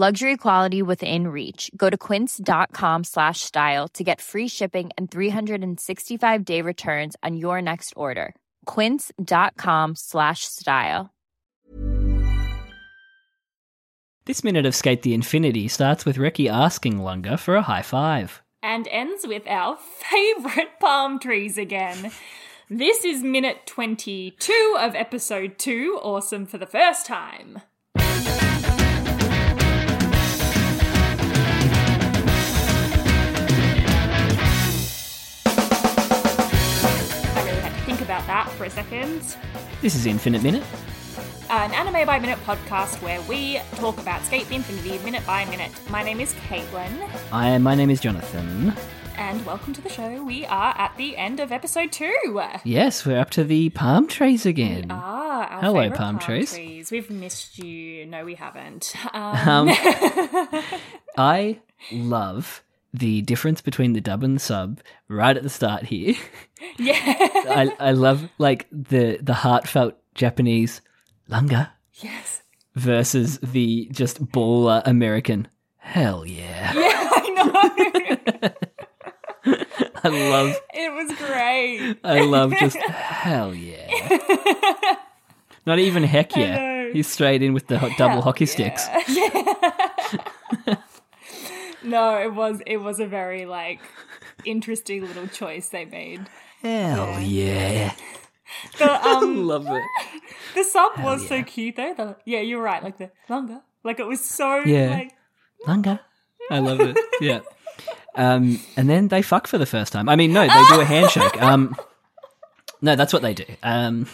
Luxury quality within reach. Go to quince.com slash style to get free shipping and 365 day returns on your next order. Quince.com slash style. This minute of Skate the Infinity starts with Reki asking Lunga for a high five. and ends with our favourite palm trees again. This is minute 22 of episode 2, Awesome for the First Time. For a second. This is Infinite Minute. An anime by minute podcast where we talk about Skate the Infinity minute by minute. My name is Caitlin. I, my name is Jonathan. And welcome to the show. We are at the end of episode two. Yes, we're up to the palm trees again. Ah, our Hello, favourite palm trees. We've missed you. No, we haven't. Um, Um, I love the difference between the dub and the sub right at the start here. yeah. I, I love like the the heartfelt Japanese Lunga yes. versus the just baller American. Hell yeah. Yeah, I know. I love it was great. I love just hell yeah. Not even heck yeah. He's straight in with the ho- double hockey yeah. sticks. No, it was it was a very like interesting little choice they made. Hell yeah. The um Love it. the sub was so cute though. The, yeah, you're right. Like the longer. Like it was so Yeah. like Lunga. I love it. Yeah. Um, and then they fuck for the first time. I mean, no, they do a handshake. Um, no, that's what they do. Um,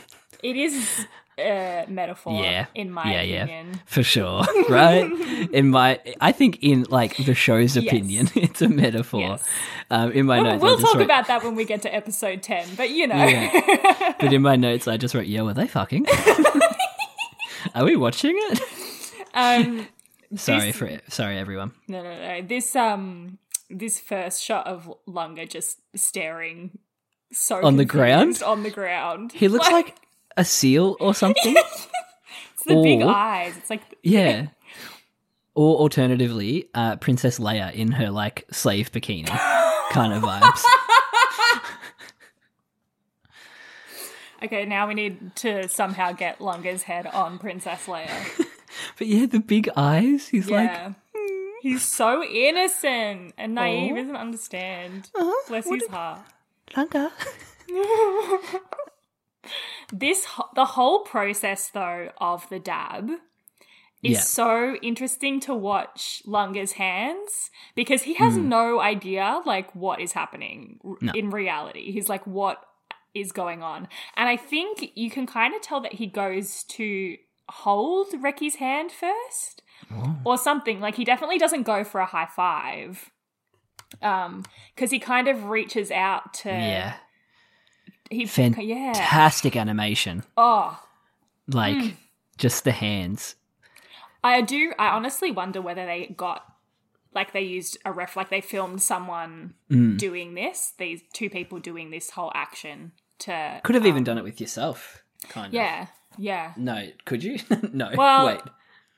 it is a metaphor yeah, in my yeah, yeah, opinion. for sure. Right? in my, I think in like the show's Yes. opinion, it's a metaphor. Yes. Um, in my We'll, notes, we'll talk wrote- about that when we get to episode 10, but you know. Yeah. but in my notes, I just wrote, "Yeah, were they fucking?" Are we watching it? um Sorry This- for sorry everyone. no no no. This um this first shot of Lunga just staring so On the ground? on the ground. He looks like a seal or something. it's the big eyes. It's like Yeah. Or alternatively, uh, Princess Leia in her like slave bikini kind of vibes. okay, now we need to somehow get Lunga's head on Princess Leia. But yeah, the big eyes. He's like, yeah. He's so innocent and naive, Oh. doesn't understand. Uh-huh. Bless What his heart. Lunga. This the whole process though of the dab is Yeah. so interesting to watch Lunga's hands because he has no idea like what is happening No. in reality. He's like what is going on. And I think you can kind of tell that he goes to hold Reki's hand first or something. Like he definitely doesn't go for a high five. Um cuz he kind of reaches out to Yeah. He yeah. Fantastic animation. Oh, Like Hmm. just the hands. I do. I honestly wonder whether they got like they used a ref, like they filmed someone Mm. doing this. These two people doing this whole action to Could have even done it with yourself. Kind of. yeah, yeah. No, could you? no. Well, Wait.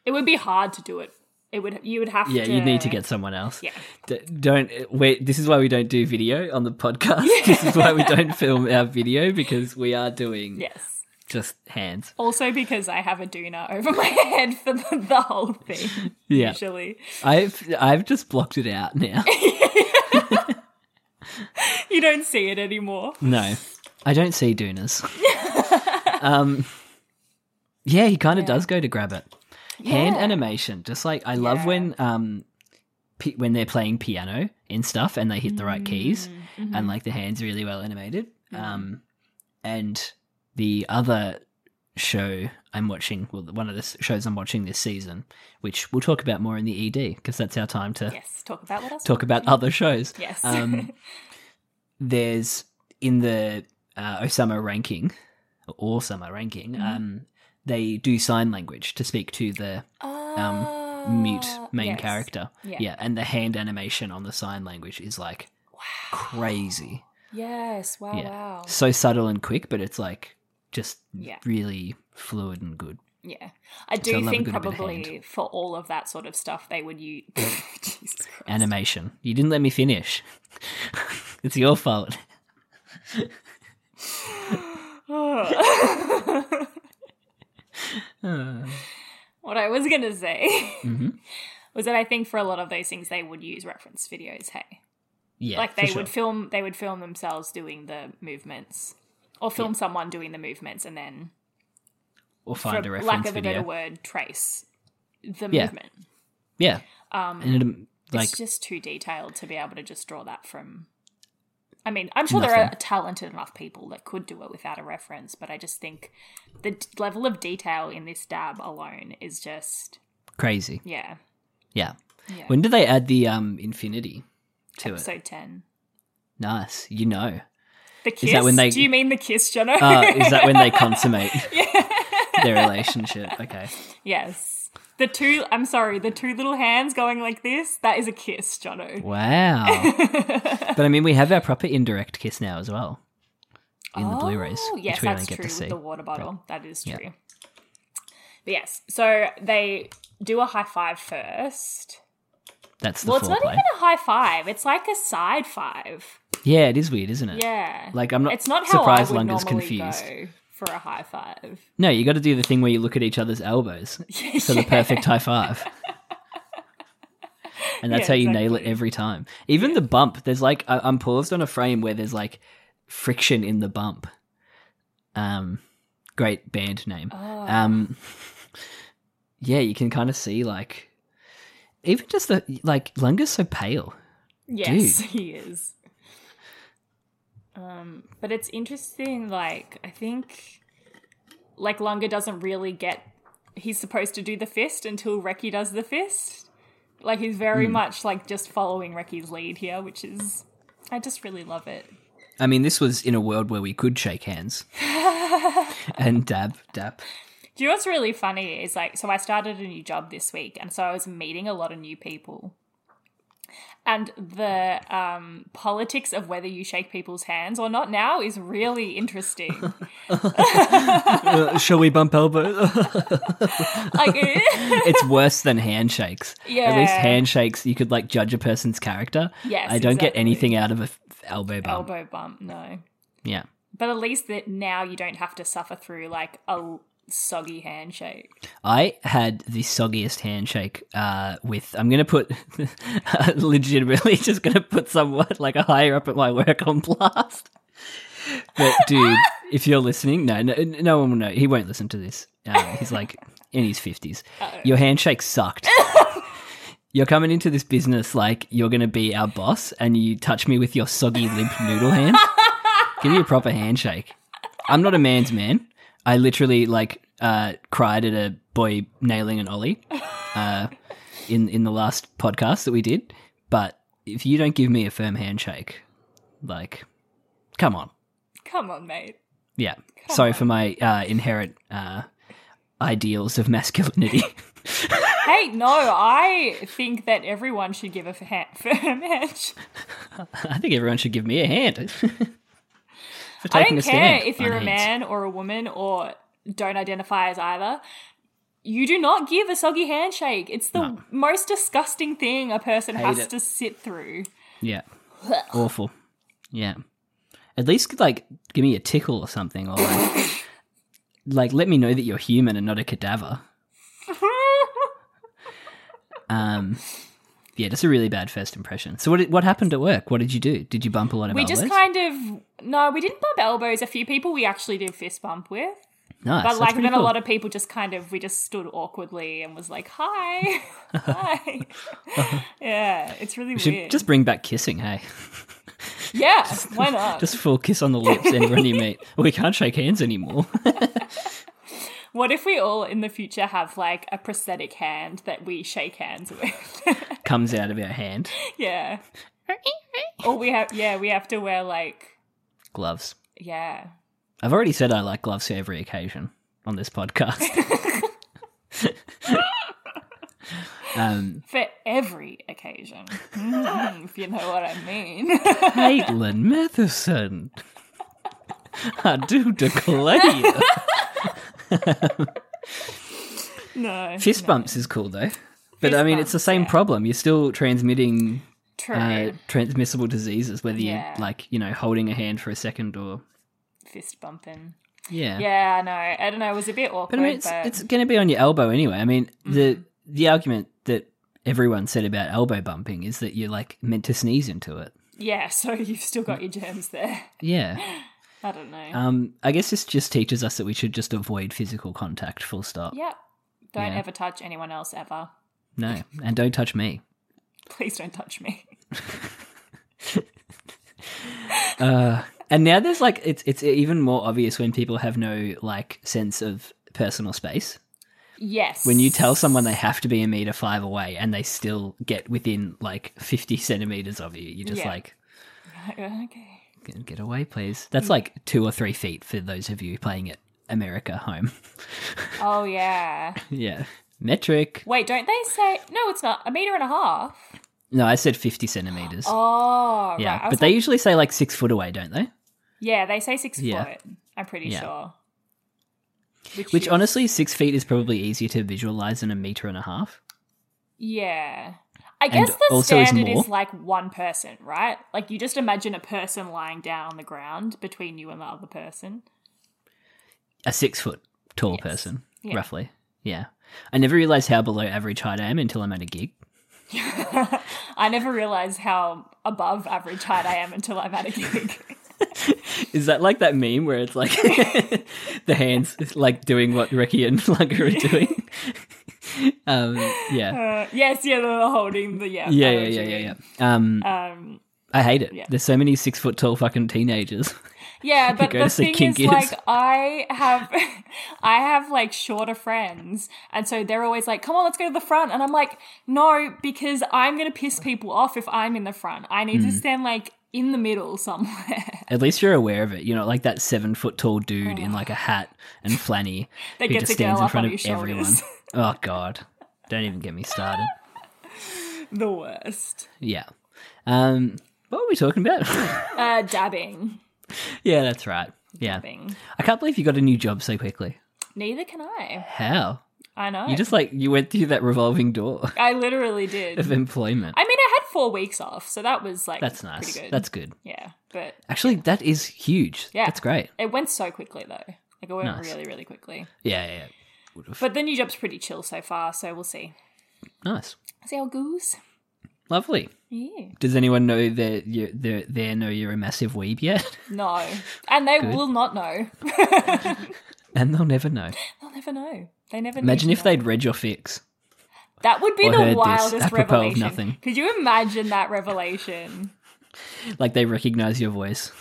It would be hard to do it. It would. You would have to Yeah, to. you'd need to get someone else. Yeah. D- don't wait. This is why we don't do video on the podcast. this is why we don't film our video because we are doing Yes. just hands. Also because I have a doona over my head for the, the whole thing. Yeah. Usually, I've I've just blocked it out now. you don't see it anymore. no, I don't see Doonas. um, yeah, he kind of does go to grab it. Hand animation, just like I love when um pi- when they're playing piano and stuff, and they hit the right keys, Mm-hmm. and like the hands are really well animated. Um, and the other show I'm watching, well, one of the shows I'm watching this season, which we'll talk about more in the ED because that's our time to Yes. Talk about what else. talk about other shows. Yes. Um, there's in the uh, Osama ranking or Osama ranking, Mm-hmm. um, they do sign language to speak to the um, mute main yes. character. Yeah. and the hand animation on the sign language is like crazy. Yes. Wow. yeah, Wow. so subtle and quick, but it's like just Yeah. really fluid and good. Yeah. I I do love a think good bit of probably for all of that sort of stuff they would use. Animation. You didn't let me finish. it's your fault. what I was gonna say hmm was that I think for a lot of those things they would use reference videos. Hey, Yeah, like they sure. would film, they would film themselves doing the movements, or film someone doing the movements, and then, or find for a reference video. lack of a better word, trace the Yeah. movement. Yeah, Um, and it, like it's just too detailed to be able to just draw that from. I mean, I'm sure there are talented enough people that could do it without a reference, but I just think the d- level of detail in this dab alone is just crazy. yeah. Yeah. Yeah. When did they add the um infinity to it? Episode ten. Nice. You know. The kiss. that when they- Do you mean the kiss, Jono? Uh, is that when they consummate their relationship? Okay. yes. The two. I'm sorry. The two little hands going like this. That is a kiss, Jono. Wow. but I mean, we have our proper indirect kiss now as well in the oh, Blu-rays, Oh, yes, which we that's get true to see. with the water bottle. That is Yeah. true. But yes, so they do a high five first. That's the Well, it's not foreplay. even a high five. It's like a side five. Yeah, it is weird, isn't it? Yeah. Like, I'm not It's not how surprised I would Lunga's confused. go for a high five. No, you got to do the thing where you look at each other's elbows for the perfect high five. And that's Yeah, how you nail it every time. Even the bump, there's like I- I'm paused on a frame where there's like friction in the bump. Um, great band name. Oh. Um, yeah, you can kind of see like even just the like Lunga's so pale. Yes, he is. Um, but it's interesting. Like I think, like Lunga doesn't really get. He's supposed to do the fist until Reki does the fist. Like he's very much like just following Reki's lead here, which is. I just really love it. I mean, this was in a world where we could shake hands and dab, dab. Do you know what's really funny is like, so I started a new job this week, and so I was meeting a lot of new people. And the um, politics of whether you shake people's hands or not now is really interesting. Uh, shall we bump elbows? like, it's worse than handshakes. Yeah. At least handshakes, you could like judge a person's character. Yes, I don't get anything out of a f- elbow bump. elbow bump, no. Yeah. But at least that now you don't have to suffer through like a soggy handshake. I had the soggiest handshake uh, with. I'm going to put legitimately just going to put someone like a higher up at my work on blast. But dude, if you're listening, no, no, no one will know. He won't listen to this. Uh, he's like in his fifties. Your handshake sucked. You're coming into this business like you're going to be our boss, and you touch me with your soggy limp noodle hand. Give me a proper handshake. I'm not a man's man. I literally like uh, cried at a boy nailing an ollie uh, in in the last podcast that we did. But if you don't give me a firm handshake, like, come on, Come on, mate. yeah. Sorry for my uh, inherent uh, ideals of masculinity. Hey, no, I think that everyone should give a f- ha- firm hand. I think everyone should give me a hand for I don't care if you're a hands. man or a woman or don't identify as either. You do not give a soggy handshake. It's the most disgusting thing a person has it. to sit through. Yeah. Awful. Yeah. At least like give me a tickle or something, or like, like let me know that you're human and not a cadaver. Um, yeah, just a really bad first impression. So what what happened at work? What did you do? Did you bump a lot of we elbows? just kind of no, we didn't bump elbows. A few people we actually did fist bump with, nice. but like then a lot of people just kind of we just stood awkwardly and was like, "Hi, hi." yeah, it's really We weird. just bring back kissing. Hey, yeah, why not? just full kiss on the lips. Anyone you meet. We can't shake hands anymore. What if we all in the future have like a prosthetic hand that we shake hands with? Comes out of our hand. yeah. Or we have, yeah, we have to wear like, gloves. yeah. I've already said I like gloves for every occasion on this podcast. um, For every occasion, Mm, if you know what I mean. Caitlin Matheson. I do declare. no. Fist no. bumps is cool though. But Fist I mean, it's the same yeah. problem. You're still transmitting True. uh, transmissible diseases, whether Yeah. you're like, you know, holding a hand for a second or. Fist bumping. Yeah. Yeah, I know. I don't know. It was a bit awkward, But I mean, it's, but it's going to be on your elbow anyway. I mean, the Mm-hmm. the argument that everyone said about elbow bumping is that you're like meant to sneeze into it. yeah. So you've still got your germs there. Yeah. I don't know. Um, I guess this just teaches us that we should just avoid physical contact. Full stop. Yep. Don't Yeah. ever touch anyone else ever. No, and don't touch me. Please don't touch me. Uh, and now there's like it's it's even more obvious when people have no like sense of personal space. Yes. When you tell someone they have to be a meter five away and they still get within like fifty centimeters of you, you're just Yeah. like, okay. get, get away, please. That's like two or three feet for those of you playing at America home. Oh yeah. yeah, metric. Wait, don't they say no? It's not a meter and a half. No, I said fifty centimeters. Oh, yeah, right. But was they usually say like six foot away, don't they? yeah, they say six Yeah. foot. I'm pretty Yeah. sure. Which is- honestly, six feet is probably easier to visualize than a meter and a half. yeah. I guess the also is standard more. is like one person, right? Like you just imagine a person lying down on the ground between you and the other person. A six foot tall Yes. person, Yeah. roughly. Yeah. I never realized how below average height I am until I'm at a gig. I never realized how above average height I am until I'm at a gig. Is that like that meme where it's like the hands like doing what Reki and Lunga are doing? um, yeah. Uh, yes, yeah, they're holding the yeah. Yeah, yeah, yeah, yeah, yeah. Um, Um, I hate it. yeah. There's so many six foot tall fucking teenagers. Yeah, but the thing is, King like, I have, I have like shorter friends, and so they're always like, "Come on, let's go to the front," and I'm like, "No," because I'm gonna piss people off if I'm in the front. I need to Hmm. stand like in the middle somewhere. At least you're aware of it. You're not like that seven foot tall dude in like a hat and flanny That who gets just stands in front of everyone. Oh god. Don't even get me started. the worst. Yeah. Um what were we talking about? Uh, dabbing, yeah, that's right. Yeah. dabbing. I can't believe you got a new job so quickly. Neither can I. How? I know. You just like you went through that revolving door I literally did. of employment. I mean, I had four weeks off, so that was like That's nice. Pretty good. That's good. yeah, but Actually, that is huge. Yeah. That's great. it went so quickly though. Like it went Nice. really, really quickly. Yeah, yeah, yeah. But the new job's pretty chill so far, so we'll see. Nice. See how it goes. Lovely. Yeah. Does anyone know that you they they know you're a massive weeb yet? No, and they Good. will not know. and they'll never know. They'll never know. They never. Imagine if know. they'd read your fix. That would be or the wildest of revelation. nothing. Could you imagine that revelation? Like they recognize your voice.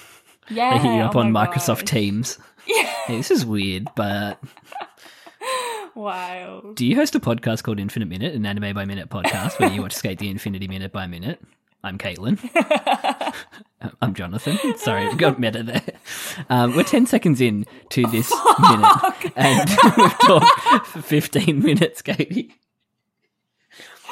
Yeah. They hit you up oh on Microsoft gosh. Teams. Hey, this is weird, but Wow. do you host a podcast called Infinite Minute, an anime by minute podcast where you watch Skate the Infinity minute by minute? I'm Caitlin. I'm Jonathan. Sorry, we got meta there. Um, we're 10 seconds in to this minute, and we've talked for 15 minutes, Katie.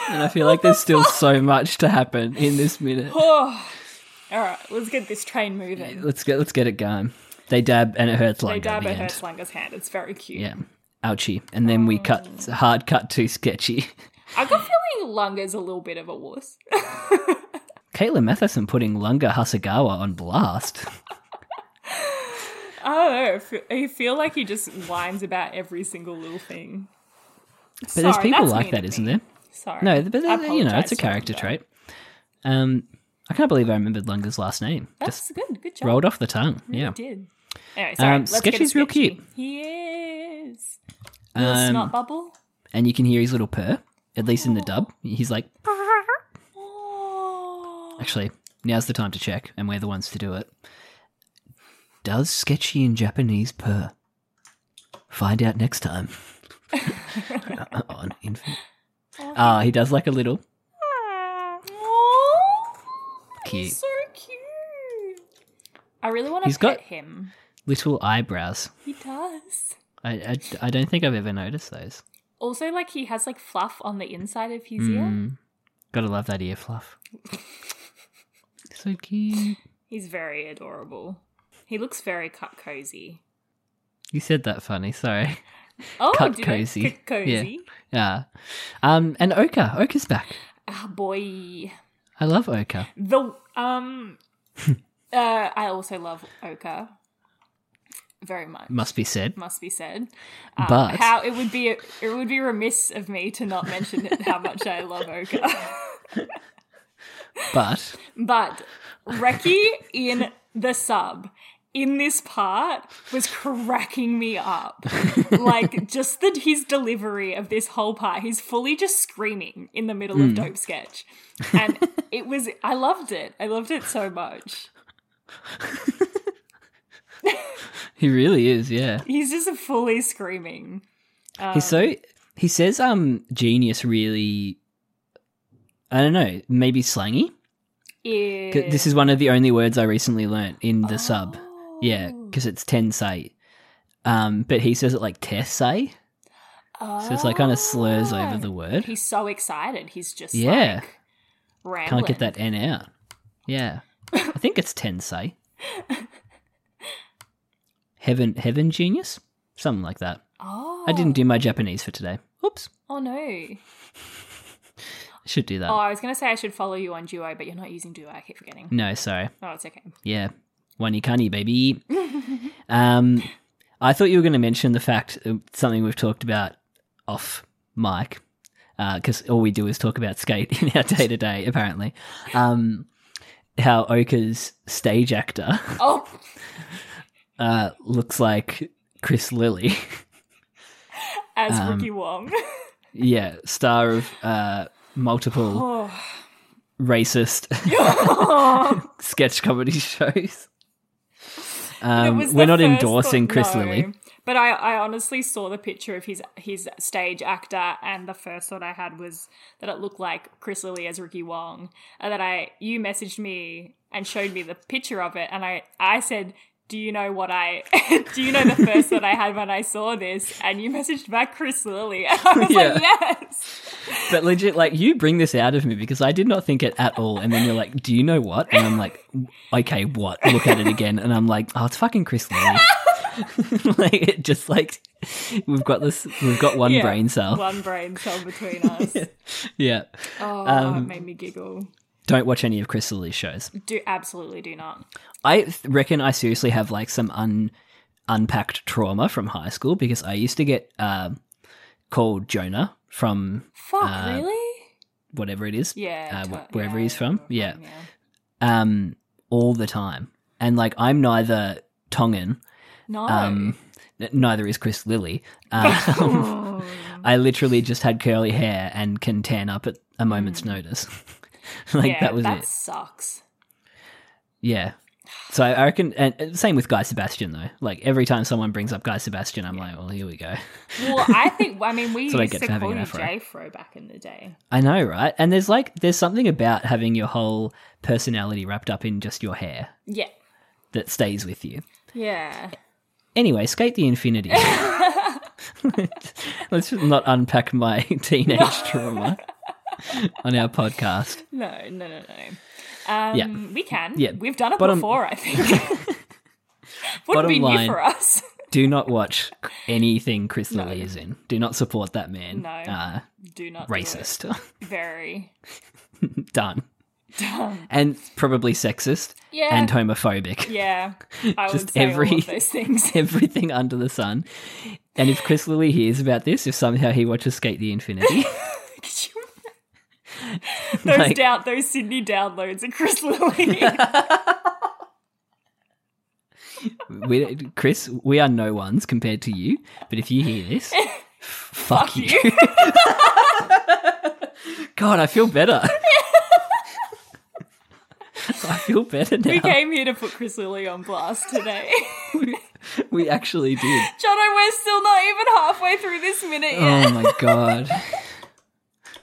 And I feel like there's still so much to happen in this minute. Oh. All right, let's get this train moving. Let's get let's get it going. They dab and it hurts They like at dab the at hurts end. Slanger's hand. It's very cute. Yeah. Ouchie. And then we cut hard cut to sketchy. I got feeling Lunga's a little bit of a wuss. Caitlin Matheson putting Lunga Hasegawa on blast. I don't know. I feel- like he just whines about every single little thing. But there's people like that, isn't me. there? Sorry. No, but you know, it's a character trait. Um, I can't believe I remembered Lunga's last name. That's Just good. Good job. rolled off the tongue. You Yeah. did. Anyway, sorry. Um, let's get Sketchy's real Sketchy. cute. He is. Little Um, snot bubble. and you can hear his little purr, at least in the dub. He's like, Oh. actually, now's the time to check, and we're the ones to do it. Does Sketchy in Japanese purr? Find out next time. on. Ah, he does like a little cute. so cute. I really want to He's pet got- him. Little eyebrows. He does. I, I, I don't think I've ever noticed those. Also, like he has like fluff on the inside of his ear. Mm. Gotta love that ear fluff. so cute. He's very adorable. He looks very cut cozy. You said that funny, sorry. Oh, Cut cozy. Cut cozy. Yeah. Um, and Oka. Oka's back. Ah, boy. I love Oka. The um, uh, I also love Oka very much. Must be said. must be said. Um, But- how it would be it would be remiss of me to not mention it, how much I love Oka. But but Reki in the sub in this part was cracking me up. like just the his delivery of this whole part, he's fully just screaming in the middle of dope sketch. And it was I loved it. I loved it so much. he really is, yeah. He's just fully screaming. He's so he says um genius really I don't know, maybe slangy. Yeah. This is one of the only words I recently learnt in the sub. Yeah, Oh. because it's tensai. Um, but he says it like tessay, so it's like kind of slurs over the word. He's so excited. He's just Yeah. like rambling. Can't get that N out. Yeah. I think it's tensai. Heaven heaven genius? Something like that. Oh, I didn't do my Japanese for today. Oops. Oh no. I should do that. Oh, I was gonna say I should follow you on Duo, but you're not using Duo. I keep forgetting. No, sorry. Oh, it's okay. Yeah. One kani, baby. um, I thought you were going to mention the fact uh, something we've talked about off mic, because all we do is talk about skate in our day to day. Apparently, um, how Oka's stage actor Oh, uh, looks like Chris Lilley. as Um, Ricky Wong. yeah, star of uh, multiple oh. racist sketch comedy shows. Um, we're not endorsing thought- Chris no. Lilley. But I, I honestly saw the picture of his his stage actor, and the first thought I had was that it looked like Chris Lilley as Ricky Wong. And that I you messaged me and showed me the picture of it, and I I said, "Do you know what I? do you know the first that I had when I saw this?" And you messaged back Chris Lilley, and I was Yeah. like, "Yes." But legit, like you bring this out of me because I did not think it at all. And then you're like, "Do you know what?" And I'm like, "Okay, what?" Look at it again, and I'm like, "Oh, it's fucking Chris Lilley." like it just like we've got this, we've got one Yeah, brain cell. one brain cell between us. Yeah. Oh, Um, it made me giggle. Don't watch any of Chris Lilley's shows. Do absolutely do not. I reckon I seriously have like some un unpacked trauma from high school because I used to get um called Jonah from Fuck, Uh, really? whatever it is, Yeah, uh, wh- wherever yeah, he's from. yeah, Yeah. um, all the time. And like, I'm neither Tongan, No. um, n- neither is Chris Lilley. Um, I literally just had curly hair and can tan up at a moment's notice. like yeah, that was that it. sucks. Yeah. So I reckon, and same with Guy Sebastian though. Like every time someone brings up Guy Sebastian, I'm like, well, here we go. Well, I think. I mean, we I used get to call you. J-Fro back in the day. I know, right? And there's like, there's something about having your whole personality wrapped up in just your hair Yeah, that stays with you. yeah. Anyway, skate the infinity. Let's not unpack my teenage trauma on our podcast. No, no, no, no. Um, Yeah. we can. Yeah. we've done it Bottom- before. I think. Wouldn't be line- new for us. Do not watch anything Chris Lilley is in. Do not support that man. No. Uh, Do not do racist. Very. Done. Dumb. And probably sexist Yeah. and homophobic. Yeah, I would Just say every- those things. Everything under the sun. And if Chris Lilley hears about this, if somehow he watches Skate the Infinity, those Like- down, those Sydney downloads of Chris Lilley. we, Chris, we are no ones compared to you. But if you hear this, fuck, Fuck you. you. God, I feel better. I feel better now. we came here to put Chris Lilley on blast today. We actually did. Jono, we're still not even halfway through this minute oh yet. Oh my god.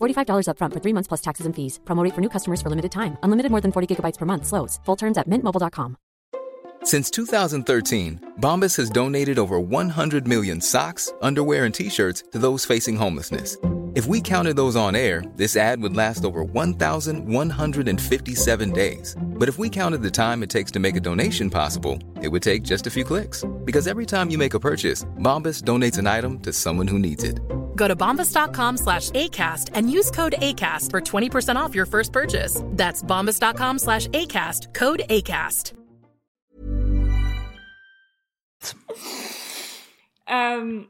$45 upfront for three months plus taxes and fees. Promote for new customers for limited time. Unlimited more than 40 gigabytes per month. Slows. Full terms at mintmobile.com. Since 2013, Bombas has donated over 100 million socks, underwear, and t shirts to those facing homelessness. If we counted those on air, this ad would last over 1,157 days. But if we counted the time it takes to make a donation possible, it would take just a few clicks. Because every time you make a purchase, Bombas donates an item to someone who needs it. Go to bombas.com slash ACAST and use code ACAST for 20% off your first purchase. That's bombas.com slash ACAST, code ACAST. Um,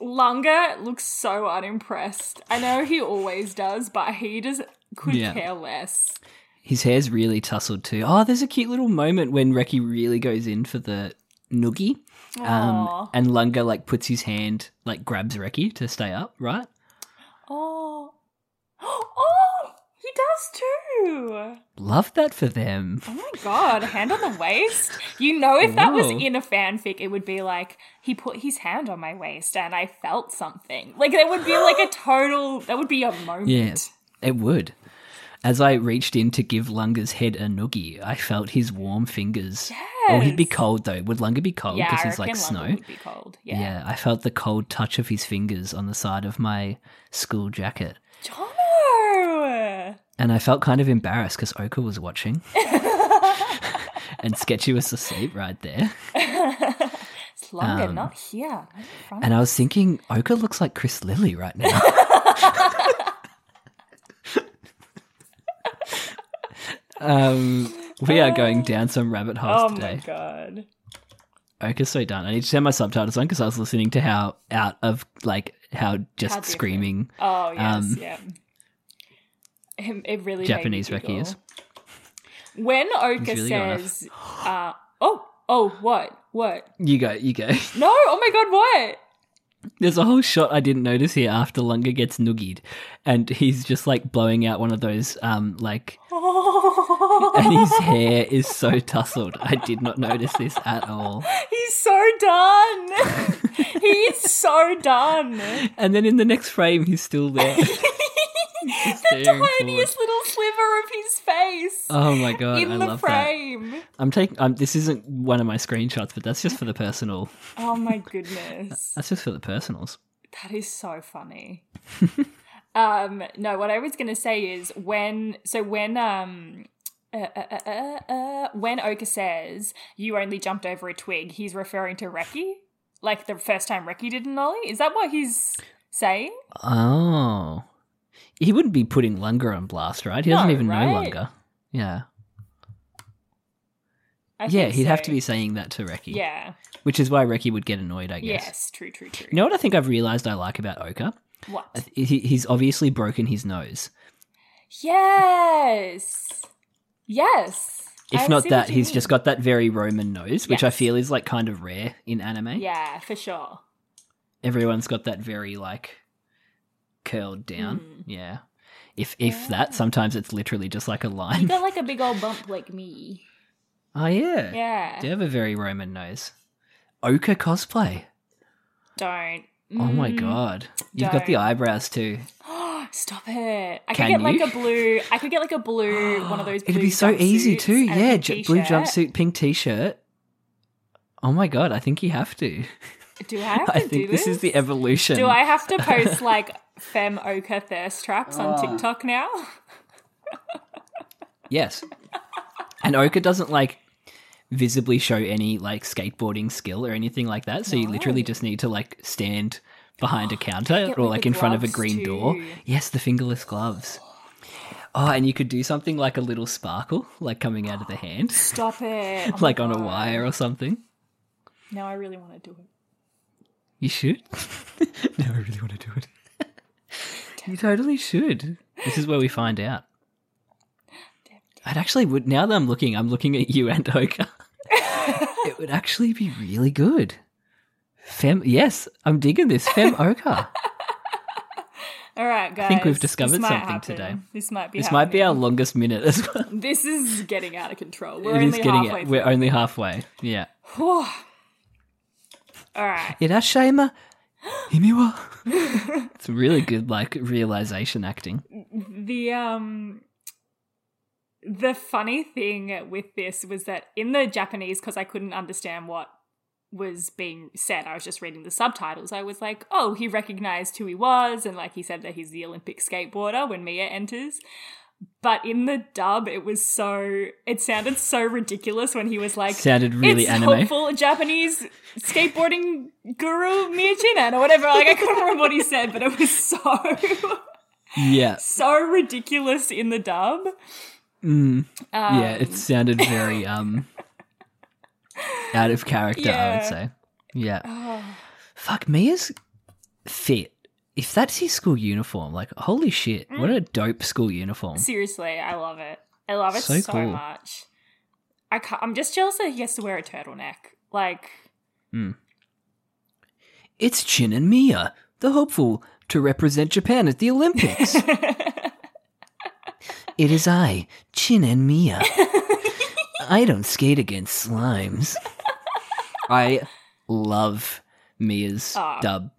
Lunga looks so unimpressed. I know he always does, but he just could Yeah. care less. His hair's really tousled too. Oh, there's a cute little moment when Reki really goes in for the noogie. Um, and Lunga like puts his hand, like grabs Reki to stay up, right? Oh, oh, he does too. Love that for them. Oh my god, hand on the waist. You know, if that was Whoa. in a fanfic, it would be like he put his hand on my waist and I felt something. Like there would be like a total. That would be a moment. Yeah, it would. As I reached in to give Lunga's head a noogie, I felt his warm fingers. Oh, he'd be cold though. Would Lunga be cold because I he's like reckon snow? Would be cold. Yeah. Yeah. I felt the cold touch of his fingers on the side of my school jacket. Jono! And I felt kind of embarrassed because Oka was watching. and Sketchy was asleep right there. It's longer, Um, not here. not in front And I was thinking, Oka looks like Chris Lilley right now. um, we are going down some rabbit holes Oh today. Oh my god. Oka's so done. I need to turn my subtitles on because I was listening to how out of like how just How screaming Oh yes, Um, yeah. It, it really Japanese Reki is. When Oka really says, uh, "Oh, oh, what, what? You go, you go. No, oh my god, what?" There's a whole shot I didn't notice here after Lunga gets noogied, and he's just like blowing out one of those um like, and his hair is so tousled. I did not notice this at all. He's so done. He's so done. And then in the next frame, he's still there. the tiniest little sliver of his face oh my god, in I the love that. frame. I'm taking. Um, this isn't one of my screenshots, but that's just for the personal. Oh my goodness. That's just for the personals. That is so funny. um, no, what I was going to say is when, so when, um, uh, uh, uh, uh, uh, when Oka says you only jumped over a twig, he's referring to Reki, like the first time Reki did an ollie. Is that what he's saying? Oh, he wouldn't be putting Lunga on blast, right? He doesn't even know right? Lunga. Yeah, I yeah, he'd have to be saying that to Reki. Yeah. which is why Reki would get annoyed. I guess. Yes. True. True. True. You know what I think I've realized I like about Oka? What? He, he's obviously broken his nose. Yes. Yes. I If not that, he's mean. just got that very Roman nose, which I feel is like kind of rare in anime. Yeah, for sure. Everyone's got that very like curled down. Hmm. Yeah. If if that, sometimes it's literally just like a line. You got like a big old bump like me. oh yeah. Yeah. Do you have a very Roman nose? Oka cosplay. Don't. Oh my Mm. god. You've got the eyebrows too. Stop it! I Can could get like a blue. I could get like a blue one of those. Blue It'd be so easy too. Yeah, j- blue jumpsuit, pink t-shirt. Oh my god, I think you have to. Do I have to I do think this is the evolution. Do I have to post like fem oka thirst traps on ah. TikTok now? Yes. And Oka doesn't like visibly show any like skateboarding skill or anything like that. So you literally just need to like stand behind a counter or like in front of a green door. Yes, the fingerless gloves. Oh, and you could do something like a little sparkle, like coming out of the hand, Stop it! Oh my like on a God. wire or something. Now I really want to do it. You should. no, I really want to do it. You totally should. This is where we find out. I'd actually would now that I'm looking, I'm looking at you and Oka. it would actually be really good. Fem, yes, I'm digging this. Fem Oka. All right, guys. I think we've discovered something happen. today. This might be. This might be our longest minute as well. This is getting out of control. We're It only getting halfway. We're only halfway. Yeah. All right. Irashima. Himiwa. it's really good, like realization acting. The um the funny thing with this was that in the Japanese, because I couldn't understand what was being said, I was just reading the subtitles. I was like, oh, he recognized who he was, and like he said that he's the Olympic skateboarder when Mia enters. But in the dub, it was so it sounded so ridiculous when he was like Sounded really it's anime. hopeful Japanese skateboarding guru Miya Chinen or whatever. Like I couldn't remember what he said, but it was so Yeah. so ridiculous in the dub. Mm. yeah, it um, sounded very um out of character, I would say. Yeah. Ah. Fuck, Mia's fit. If that's his school uniform, like holy shit, what a dope school uniform. Seriously, I love it. I love it So so, cool. much. I can't, I'm just jealous that he has to wear a turtleneck. Like, It's Chinen Miya, the hopeful to represent Japan at the Olympics. it is I, Chinen Miya. I don't skate against slimes. I love Mia's Ah. dub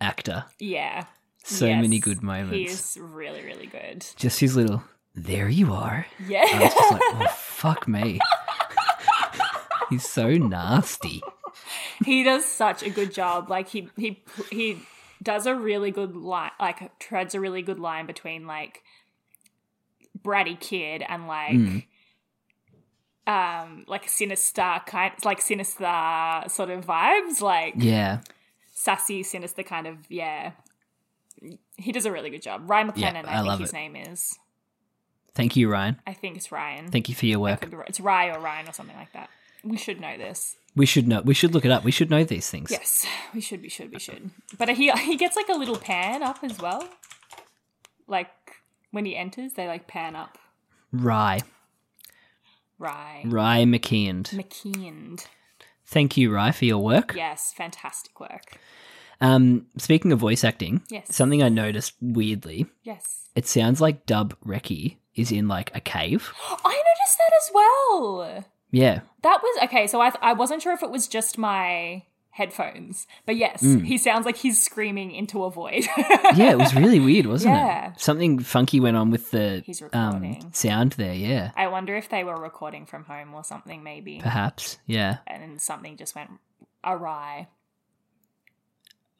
actor. yeah. So Yes, many good moments. He's really, really good. Just his little, there you are. I Yeah. was just like, oh, fuck me. He's so nasty. he does such a good job. Like he he he does a really good line, like treads a really good line between like bratty kid and like Mm. um like sinister kind, like sinister sort of vibes, like Yeah. Sassy, sinister kind of yeah. He does a really good job. Ryan Yeah, I I, think love his it. name is. Thank you, Ryan. I think it's Ryan. Thank you for your work. be. It's Rye or Ryan or something like that. We should know this. We should know. We should look it up. We should know these things. Yes, we should, we should, we should. But he he gets like a little pan up as well. Like when he enters, they like pan up. Rye. Rye. Ry McKeand. McKeand. Thank you, Ry, for your work. Yes, fantastic work. Um, speaking of voice acting, Yes. something I noticed weirdly, Yes. it sounds like Dub Reki is in like a cave. I noticed that as well. Yeah. That was okay. So I I wasn't sure if it was just my headphones, but yes, he sounds like he's screaming into a void. Yeah, it was really weird, wasn't Yeah. it? Something funky went on with the um, sound there, yeah. I wonder if they were recording from home or something, maybe, Perhaps, yeah. and something just went awry.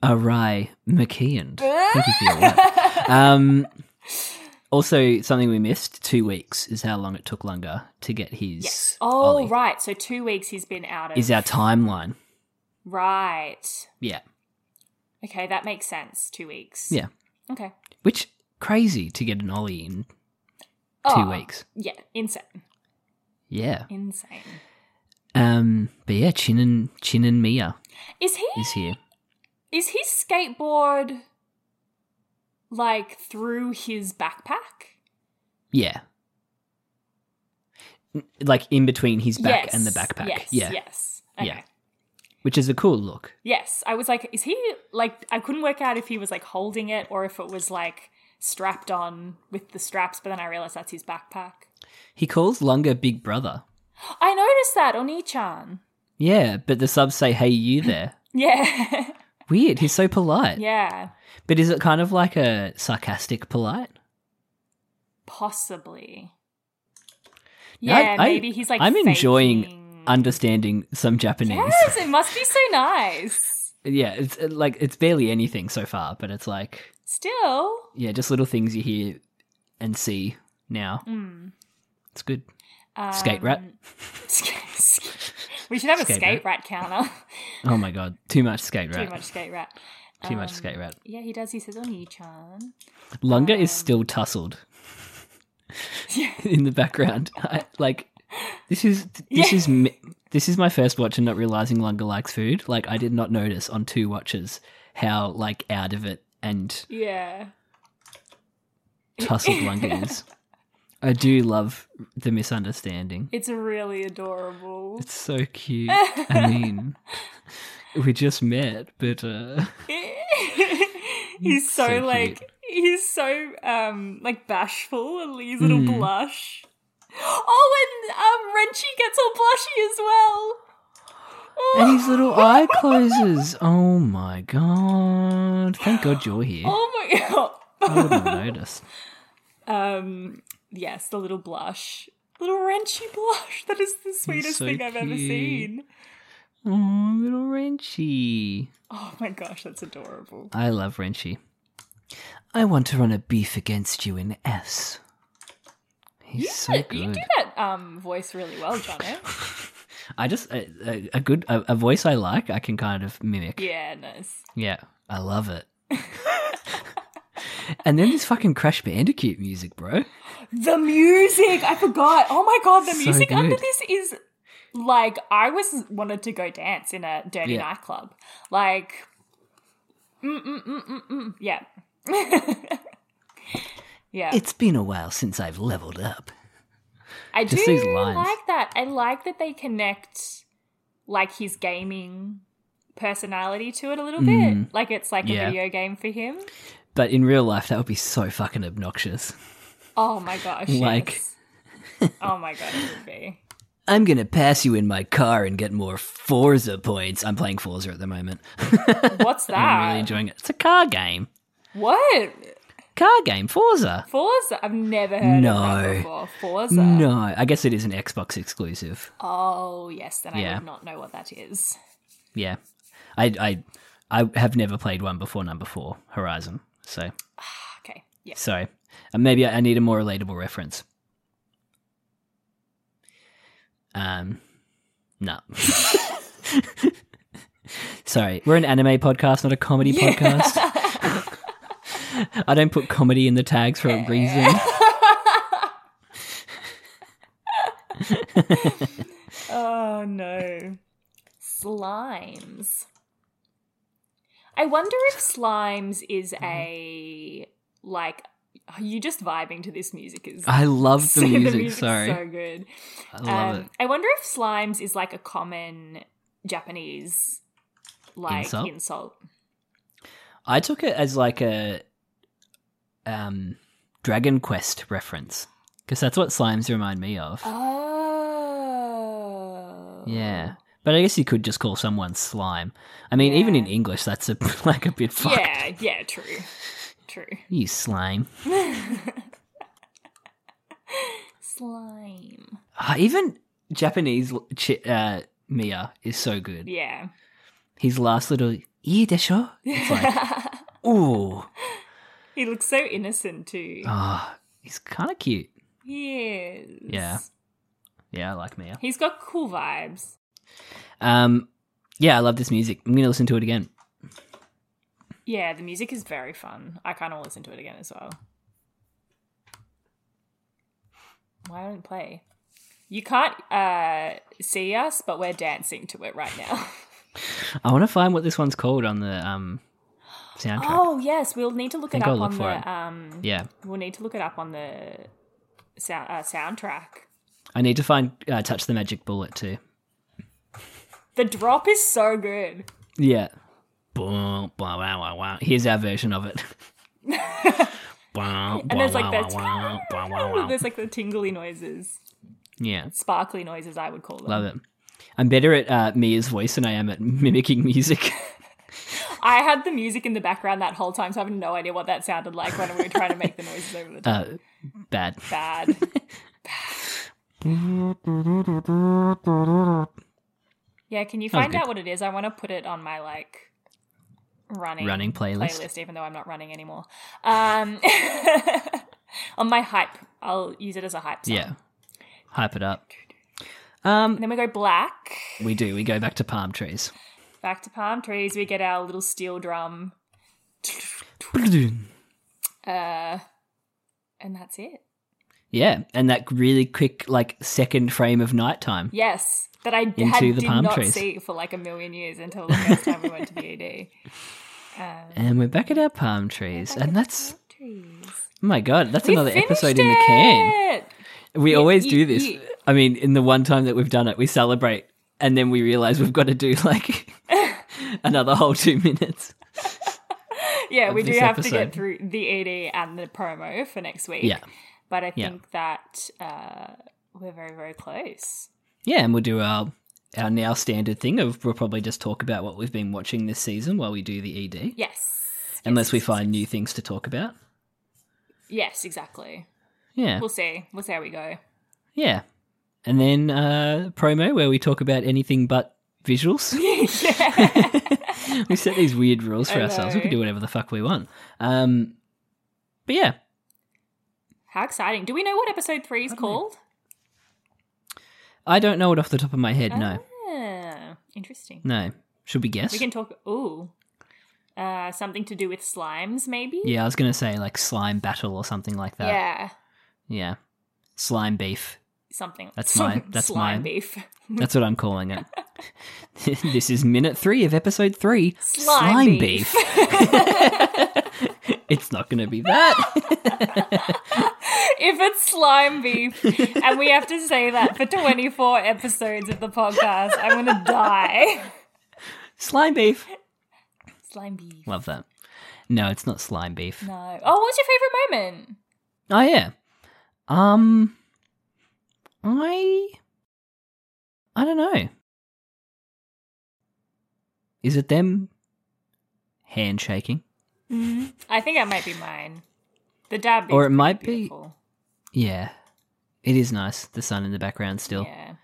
A Ry McKeand. Thank you for your work. Um, also, something we missed two weeks is how long it took Lunga to get his. Yes. Oh, Ollie. right. So two weeks he's been out of. Is our timeline. Right? Yeah. Okay, that makes sense. Two weeks. Yeah. Okay. Which, crazy to get an Ollie in two Oh, weeks. Yeah, insane, Yeah. insane. Um, but yeah, Chin and Chin and Mia Is he? is here. Is his skateboard like through his backpack? Yeah. Like in between his back yes. and the backpack. Yes. yeah. Yes. Okay. Yeah. Which is a cool look. Yes. I was like, is he like? I couldn't work out if he was like holding it or if it was like strapped on with the straps. But then I realized that's his backpack. He calls Lunga Big Brother. I noticed that Oni-chan. Yeah, but the subs say, hey, you there. Yeah. Weird. He's so polite. yeah. But is it kind of like a sarcastic polite? Possibly. Yeah, Yeah, I- maybe he's like. I'm enjoying faking- understanding some Japanese. Yes, it must be so nice. yeah, it's uh, like it's barely anything so far, but it's like Still, yeah, just little things you hear and see now. It's good. Skate rat. um, we should have a Skate skate, rat. rat counter. Oh my god, too much skate rat. Too much skate rat. Too much Um, skate rat. Yeah, he does. He says Oni-chan. Lunga is um, still tussled in the background. I, like this is this Yeah. is mi- this is my first watch and not realizing Lunga likes food. Like I did not notice on two watches how like out of it and Yeah. tussled Lunga is. I do love the misunderstanding. It's really adorable. It's so cute. I mean, we just met, but uh, he's so, so like he's so um like bashful and his little Mm. blush. Oh, and um Renchi gets all blushy as well. and his little eye closes. Oh my god! Thank God you're here. Oh my god. I wouldn't have noticed. Um yes, the little blush. Little Renchi blush. That is the sweetest so thing I've ever seen. Oh, little Wrenchy. Oh my gosh, that's adorable. I love Wrenchy. I want to run a beef against you in S. He's so You good. do that um voice really well, Jono. I just a, a, a good a, a voice I like. I can kind of mimic. yeah, nice. Yeah, I love it. and then this fucking Crash Bandicoot music, bro. The music, I forgot. Oh my god, the So music under this is like I was wanted to go dance in a dirty Yeah. nightclub. Like, mm mm mm mm mm. Yeah, yeah. It's been a while since I've leveled up. I do just lines. like that. I like that they connect like his gaming personality to it a little bit. Like it's like Mm. Yeah. a video game for him. But in real life, that would be so fucking obnoxious. Oh my gosh. Like- yes. oh my god, it would be. I'm gonna pass you in my car and get more Forza points. I'm playing Forza at the moment. What's that? I'm really enjoying it. It's a car game. what? Car game, Forza. Forza? I've never heard No. of that before. Forza. No, I guess it is an Xbox exclusive. Oh yes, then I Yeah. would not know what that is. Yeah, I I I have never played one before number four Horizon. So Okay. Yeah. sorry, uh, maybe I I need a more relatable reference. Um, no. sorry, we're an anime podcast, not a comedy podcast. I don't put comedy in the tags for a reason. Oh no. Slimes. I wonder if Slimes is a like are you just vibing to this music is I love the music. music's sorry, so good. I love Um, it. I wonder if Slimes is like a common Japanese like Insult? insult. I took it as like a um Dragon Quest reference because that's what slimes remind me of. Oh. Yeah, but I guess you could just call someone slime. I mean, even in English, that's a like a bit fucked. Yeah, yeah, true. True. You slime. Slime. Ah, even Japanese uh, Miya is so good. Yeah. His last little "ii desho," it's like, ooh, He looks so innocent too. ah, he's kind of cute. He is. Yeah. Yeah, I like Miya. He's got cool vibes. Um, yeah, I love this music. I'm gonna listen to it again. Yeah, the music is very fun. I kind of listen to it again as well. Why don't play? You can't uh, see us, but we're dancing to it right now. I want to find what this one's called on the um soundtrack. oh yes, we'll need to look it up look on the um. Yeah, We'll need to look it up on the sound uh, soundtrack. I need to find uh, "Touch the Magic Bullet" too. The drop is so good. Yeah. Boom, blah, wow, wow, wow. Here's our version of it. And there's like the there's like the tingly noises, Yeah, sparkly noises. I would call them. love it. I'm better at uh, Miya's voice than I am at mimicking music. I had the music in the background that whole time, so I have no idea what that sounded like when we were trying to make the noises over the top. uh, bad. Bad. yeah, can you find out what it is? I want to put it on my like running Running playlist? playlist, even though I'm not running anymore. Um, on my hype, I'll use it as a hype song. Yeah. Hype it up. Um, then we go black. we do. We go back to palm trees. Back to palm trees. We get our little steel drum. Uh, and that's it. Yeah, and that really quick, like second frame of nighttime. Yes, that I Into had, the did palm not trees. see for like a million years until the first time we went to the ED. Um, And we're back at our palm trees, and that's trees. oh my god, that's We another episode finished in the can. We You- always you- do this. you- I mean, in the one time that we've done it, we celebrate, and then we realize we've got to do like another whole two minutes. yeah, we do have to get through the ED and the promo for next week. Yeah. But I Yeah. think that uh, we're very, very close. Yeah, and we'll do our our now standard thing of we'll probably just talk about what we've been watching this season while we do the ED, Yes. unless we Yes, find new things to talk about. Yes, exactly. Yeah, We'll see. We'll see how we go. yeah, and then uh, promo where we talk about anything but visuals. we set these weird rules for I ourselves. We can do whatever the fuck we want. Um, but yeah, How exciting. Do we know what episode three is called? I don't know it off the top of my head. No, Ah, interesting. no. Should we guess? We can talk. Ooh. Uh, something to do with slimes, maybe? Yeah, I was gonna say like slime battle or something like that. Yeah. Yeah. Slime beef. Something. That's some mine. That's slime mine. beef. That's what I'm calling it. this is minute three of episode three. Slime beef. it's not going to be that. if it's slime beef and we have to say that for 24 episodes of the podcast, I'm going to die. slime beef. Slime beef. Love that. No, it's not slime beef. No. Oh, what's your favorite moment? Oh yeah. Um I I don't know. Is it them handshaking? Mm-hmm. I think that might be mine. The dab Or it might pretty be- Yeah. It is nice, the sun in the background still. Yeah.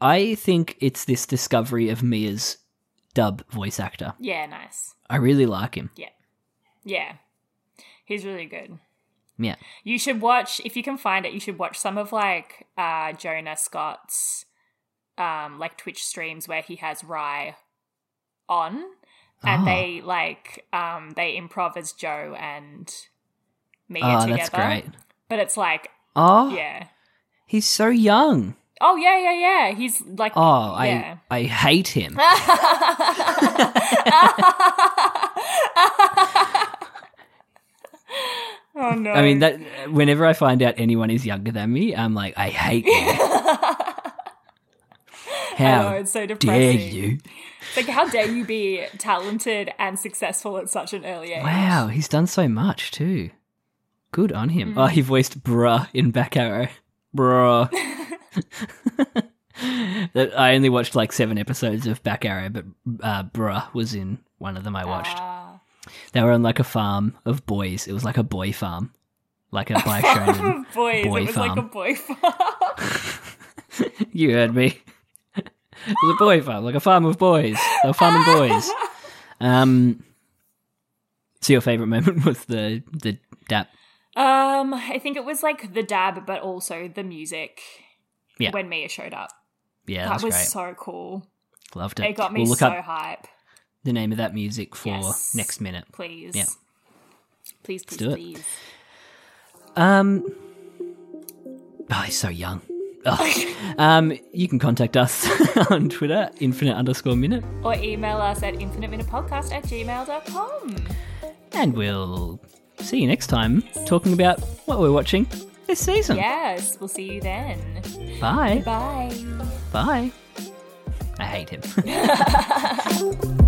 I think it's this discovery of Miya's dub voice actor. Yeah, nice. I really like him. Yeah. Yeah. He's really good. Yeah. You should watch if you can find it. You should watch some of like uh, Jonah Scott's um, like Twitch streams where he has Ry on, and Ah. they like um, they improv as Joe and Miya Oh, together. that's great. But it's like, Oh, yeah. he's so young. Oh yeah, yeah, yeah. He's like, Oh, yeah. I I hate him. oh no. I mean that whenever I find out anyone is younger than me, I'm like, I hate you. How know, it's so dare depressing. you? It's like, how dare you be talented and successful at such an early age? Wow, he's done so much too. Good on him. Mm. Oh, he voiced bruh in Back Arrow. Bruh. That- I only watched like seven episodes of Back Arrow, but uh, bruh was in one of them I watched. Ah. They were on like a farm of boys. It was like a boy farm, like a Black Shonen. boys, Boy it was like a boy farm. you heard me. it was a boy farm, like a farm of boys. They were farming boys. Um. So your favorite moment was the the dap. um, I think it was like the dab, but also the music. Yeah. When Miya showed up, Yeah, that was so cool. Loved it. It got me we'll so hype. the name of that music for Yes. next minute. Please, Yeah. please, please, please. Um. Oh, he's so young. Oh. um, you can contact us on Twitter, infinite underscore minute, Or email us at infiniteminutepodcast at gmail.com. and we'll see you next time talking about what we're watching this season. Yes, we'll see you then. Bye. Bye. Bye. I hate him.